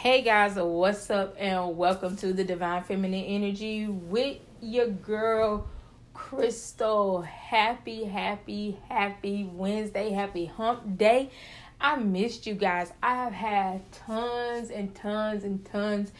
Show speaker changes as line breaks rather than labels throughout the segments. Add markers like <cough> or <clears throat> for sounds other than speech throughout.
Hey guys, what's up, and welcome to the Divine Feminine Energy with your girl Crystal. Happy, happy, happy Wednesday, happy hump day. I missed you guys. I have had tons and tons and tons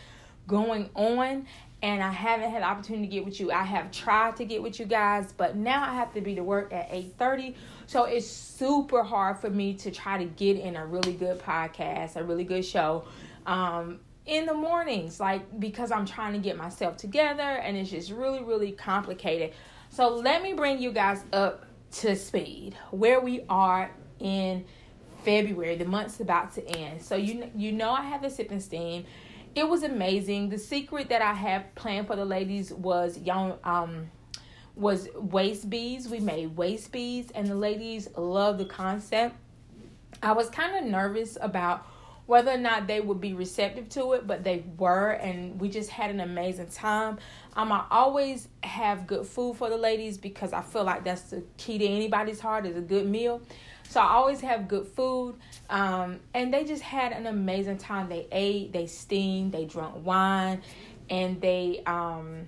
going on, and I haven't had the opportunity to get with you. I have tried to get with you guys, but now I have to be to work at 8:30. So it's super hard for me to try to get in a really good podcast, a really good show um, in the mornings, like because I'm trying to get myself together and it's just really, really complicated. So let me bring you guys up to speed where we are in February. The month's about to end. So you you know I have the sip and steam. It was amazing. The secret that I have planned for the ladies was young um was waist beads. We made waist beads and the ladies love the concept. I was kind of nervous about whether or not they would be receptive to it, but they were, and we just had an amazing time. Um, I always have good food for the ladies because I feel like that's the key to anybody's heart is a good meal. So I always have good food, um, and they just had an amazing time. They ate, they steamed, they drank wine, and they um,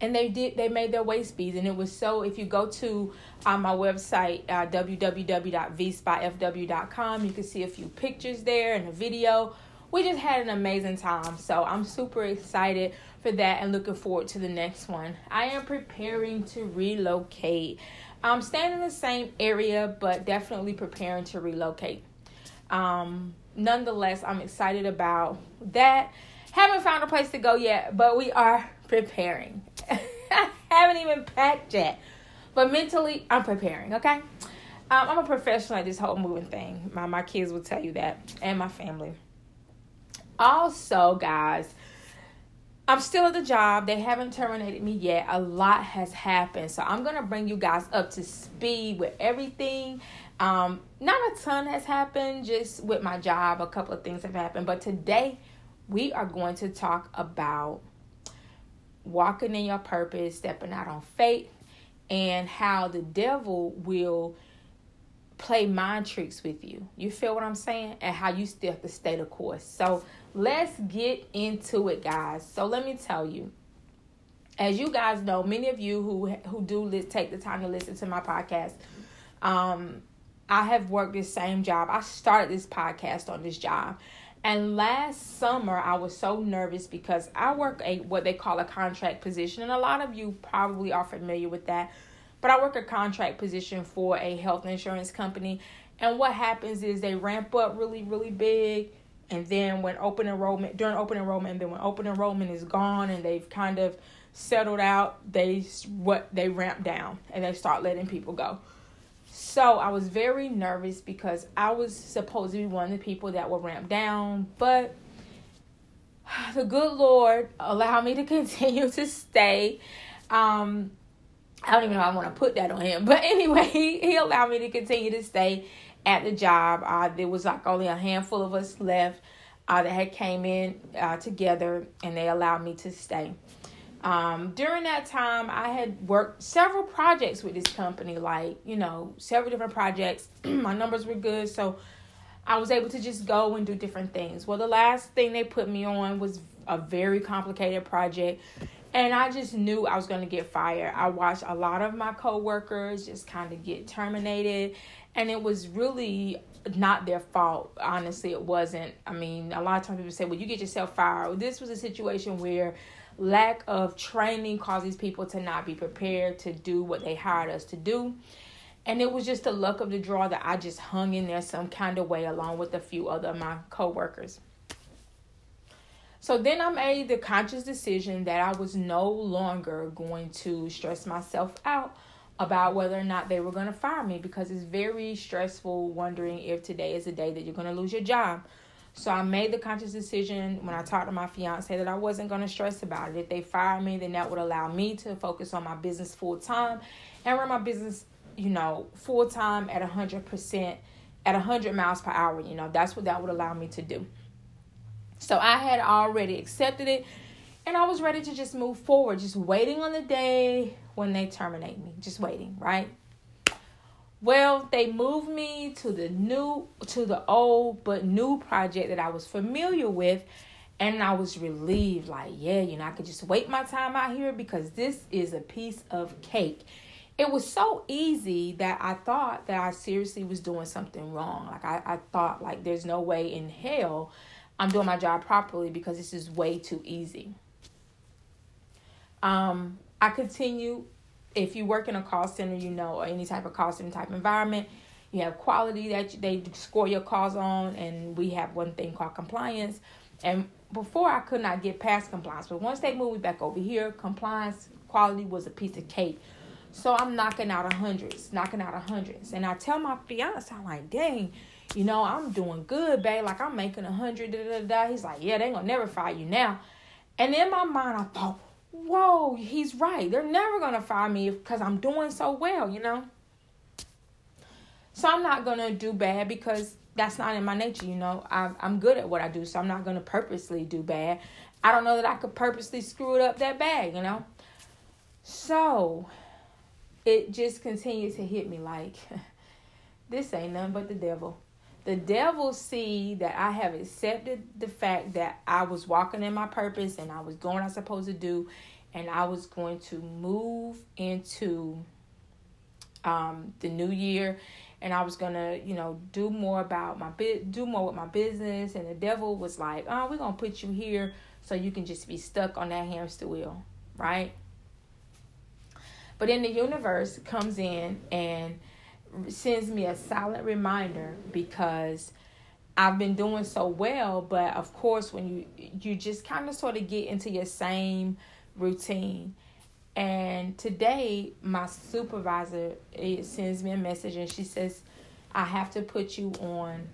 and they did they made their waist beads and it was so if you go to uh, my website uh, www.vspotfw.com you can see a few pictures there and a video. We just had an amazing time. So i'm super excited for that and looking forward to the next one. I am preparing to relocate. I'm staying in the same area but definitely preparing to relocate. Um, nonetheless i'm excited about that. Haven't found a place to go yet but we are preparing. Haven't even packed yet. But mentally, I'm preparing, okay? Um, I'm a professional at this whole moving thing. My, my kids will tell you that, and my family. Also, guys, I'm still at the job. They haven't terminated me yet. A lot has happened. So I'm going to bring you guys up to speed with everything. Um, not a ton has happened, just with my job, a couple of things have happened. But today, we are going to talk about walking in your purpose, stepping out on faith, and how the devil will play mind tricks with you. You feel what I'm saying? And how you still have to stay the course. So let's get into it, guys. So let me tell you. As you guys know, many of you who who do take the time to listen to my podcast, um, I have worked this same job. I started this podcast on this job. And last summer, I was so nervous because I work a what they call a contract position, and a lot of you probably are familiar with that. But I work a contract position for a health insurance company, and what happens is they ramp up really, really big, and then when open enrollment during open enrollment, and then when open enrollment is gone and they've kind of settled out, they what they ramp down and they start letting people go. So I was very nervous because I was supposed to be one of the people that would ramp down, but <sighs> the good Lord allowed me to <laughs> continue to stay. Um, I don't even know how I want to put that on him, <laughs> but anyway, he, he allowed me to continue to stay at the job. Uh, there was like only a handful of us left uh, that had came in uh, together, and they allowed me to stay. Um, during that time, I had worked several projects with this company, like, you know, several different projects. <clears throat> My numbers were good, so I was able to just go and do different things. Well, the last thing they put me on was a very complicated project, and I just knew I was going to get fired. I watched a lot of my coworkers just kind of get terminated, and it was really not their fault. Honestly, it wasn't. I mean, a lot of times people say, well, you get yourself fired. This was a situation where lack of training causes people to not be prepared to do what they hired us to do. And it was just the luck of the draw that I just hung in there some kind of way along with a few other of my coworkers. So then I made the conscious decision that I was no longer going to stress myself out about whether or not they were going to fire me because it's very stressful wondering if today is the day that you're going to lose your job. So I made the conscious decision when I talked to my fiance that I wasn't going to stress about it. If they fired me, then that would allow me to focus on my business full time and run my business, you know, full time at a hundred percent, at a hundred miles per hour. You know, that's what that would allow me to do. So I had already accepted it, and I was ready to just move forward, just waiting on the day when they terminate me, just waiting, right? Well, they moved me to the new to the old but new project that I was familiar with and I was relieved like, yeah, you know, I could just wait my time out here because this is a piece of cake. It was so easy that I thought that I seriously was doing something wrong. Like I, I thought like there's no way in hell I'm doing my job properly because this is way too easy. Um, I continue if you work in a call center, you know, or any type of call center type environment, you have quality that they score your calls on, and we have one thing called compliance. And before I could not get past compliance, but once they moved me back over here, compliance quality was a piece of cake. So I'm knocking out hundreds, knocking out hundreds, and I tell my fiance, I'm like, dang, you know, I'm doing good, babe. Like I'm making a hundred. Da, da, da. He's like, yeah, they gonna never fire you now. And in my mind, I thought, whoa, he's right. They're never going to fire me because I'm doing so well, you know? So I'm not going to do bad because that's not in my nature, you know? I, I'm good at what I do, so I'm not going to purposely do bad. I don't know that I could purposely screw it up that bad, you know? So it just continued to hit me like, <laughs> this ain't nothing but the devil. The devil see that I have accepted the fact that I was walking in my purpose and I was doing what I was supposed to do, and I was going to move into um, the new year, and I was gonna, you know, do more about my bit, do more with my business. And the devil was like, "Oh, we're gonna put you here so you can just be stuck on that hamster wheel, right?" But then the universe comes in and sends me a silent reminder because I've been doing so well, but of course when you you just kind of sort of get into your same routine. And today my supervisor it sends me a message and she says I have to put you on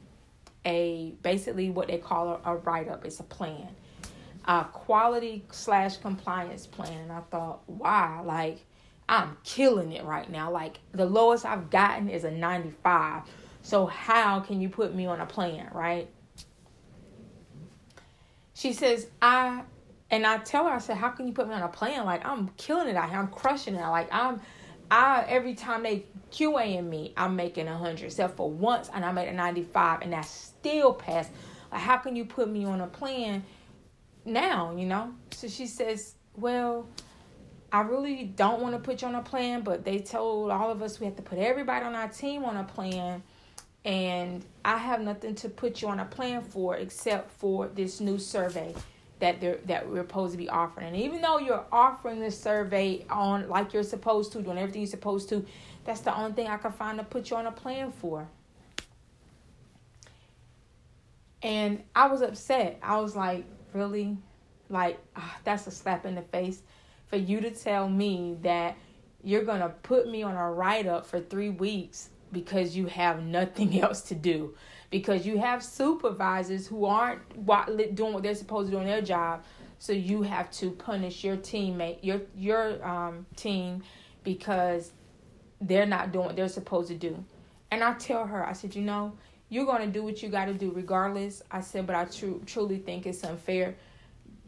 a basically what they call a, a write up. It's a plan. A quality slash compliance plan. And I thought, wow, like I'm killing it right now. Like the lowest I've gotten is a 95. So how can you put me on a plan, right? She says, I and I tell her, I said, How can you put me on a plan? Like I'm killing it out here. I'm crushing it. Like I'm I every time they QAing me, I'm making a hundred. Except for once and I made a 95 and that still passed. Like how can you put me on a plan now, you know? So she says, Well, I really don't want to put you on a plan, but they told all of us we have to put everybody on our team on a plan. And I have nothing to put you on a plan for except for this new survey that they're that we're supposed to be offering. And even though you're offering this survey on like you're supposed to, doing everything you're supposed to, that's the only thing I can find to put you on a plan for. And I was upset. I was like, really? Like, oh, that's a slap in the face for you to tell me that you're going to put me on a write up for three weeks because you have nothing <laughs> else to do. Because you have supervisors who aren't doing what they're supposed to do in their job. So you have to punish your teammate, your your um, team, because they're not doing what they're supposed to do. And I tell her, I said, you know, you're to do what you got to do regardless. I said, but I tr- truly think it's unfair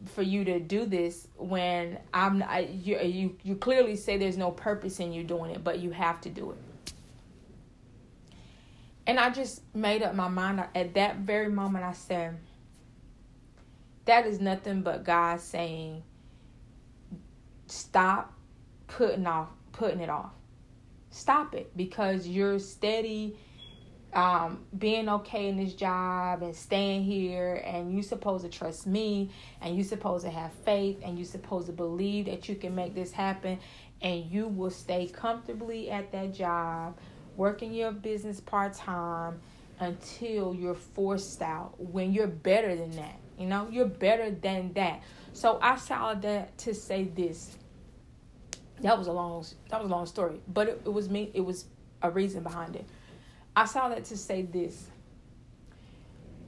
for you to do this when I'm I, you, you you clearly say there's no purpose in you doing it, but you have to do it. And I just made up my mind at that very moment. I said, that is nothing but God saying, stop putting off putting it off. Stop it because you're steady um, being okay in this job and staying here and you supposed to trust me and you supposed to have faith and you supposed to believe that you can make this happen and you will stay comfortably at that job working your business part-time until you're forced out when you're better than that you know? You're better than that. So i saw that to say this. That was a long that was a long story but it, it was me it was a reason behind it I saw that to say this.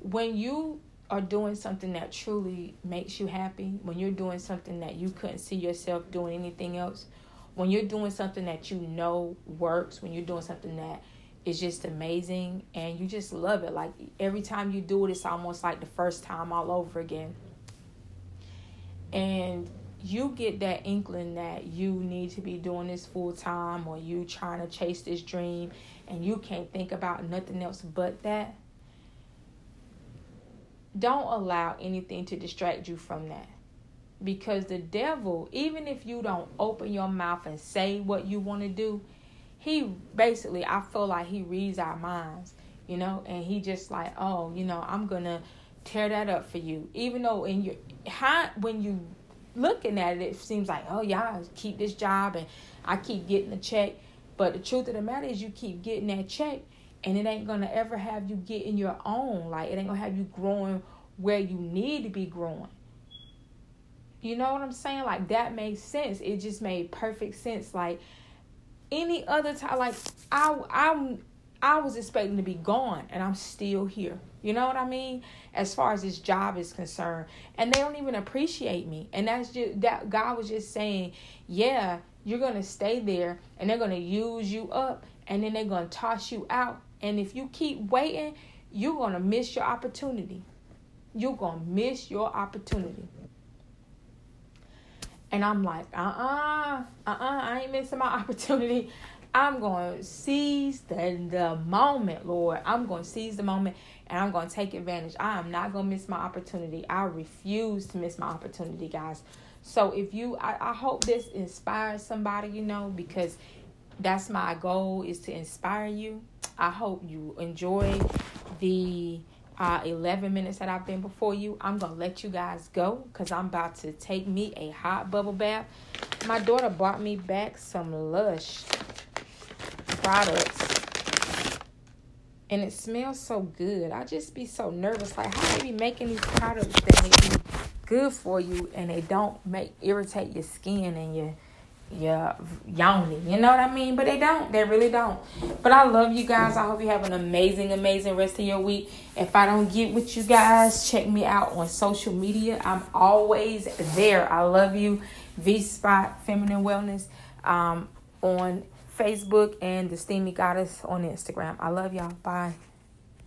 When you are doing something that truly makes you happy, when you're doing something that you couldn't see yourself doing anything else, when you're doing something that you know works, when you're doing something that is just amazing and you just love it, like every time you do it, it's almost like the first time all over again. And you get that inkling that you need to be doing this full time or you trying to chase this dream and you can't think about nothing else but that, don't allow anything to distract you from that. Because the devil, even if you don't open your mouth and say what you want to do, he basically, I feel like he reads our minds, you know, and he just like, oh, you know, I'm going to tear that up for you. Even though in your, how, when you looking at it, it seems like, oh, y'all keep this job and I keep getting the check. But the truth of the matter is, you keep getting that check, and it ain't gonna ever have you getting your own. Like it ain't gonna have you growing where you need to be growing. You know what I'm saying? Like that makes sense. It just made perfect sense. Like any other time, like I I'm I was expecting to be gone, and I'm still here. You know what I mean? As far as this job is concerned, and they don't even appreciate me. And that's just that God was just saying, yeah, you're gonna stay there, and they're gonna use you up, and then they're gonna toss you out. And if you keep waiting, you're gonna miss your opportunity. You're gonna miss your opportunity. And I'm like, uh uh-uh, uh, uh I ain't missing my <laughs> opportunity. I'm going to seize the, the moment, Lord. I'm going to seize the moment and I'm going to take advantage. I am not going to miss my opportunity. I refuse to miss my opportunity, guys. So if you, I, I hope this inspires somebody, you know, because that's my goal is to inspire you. I hope you enjoy the uh, 11 minutes that I've been before you. I'm going to let you guys go because I'm about to take me a hot bubble bath. My daughter bought me back some Lush products. And it smells so good. I just be so nervous. Like, how they be making these products that may be good for you and they don't make irritate your skin and your your yoni. You know what I mean? But they don't. They really don't. But I love you guys. I hope you have an amazing, amazing rest of your week. If I don't get with you guys, check me out on social media. I'm always there. I love you. V Spot Feminine Wellness um, on Facebook and the Steamy Goddess on Instagram. I love y'all. Bye.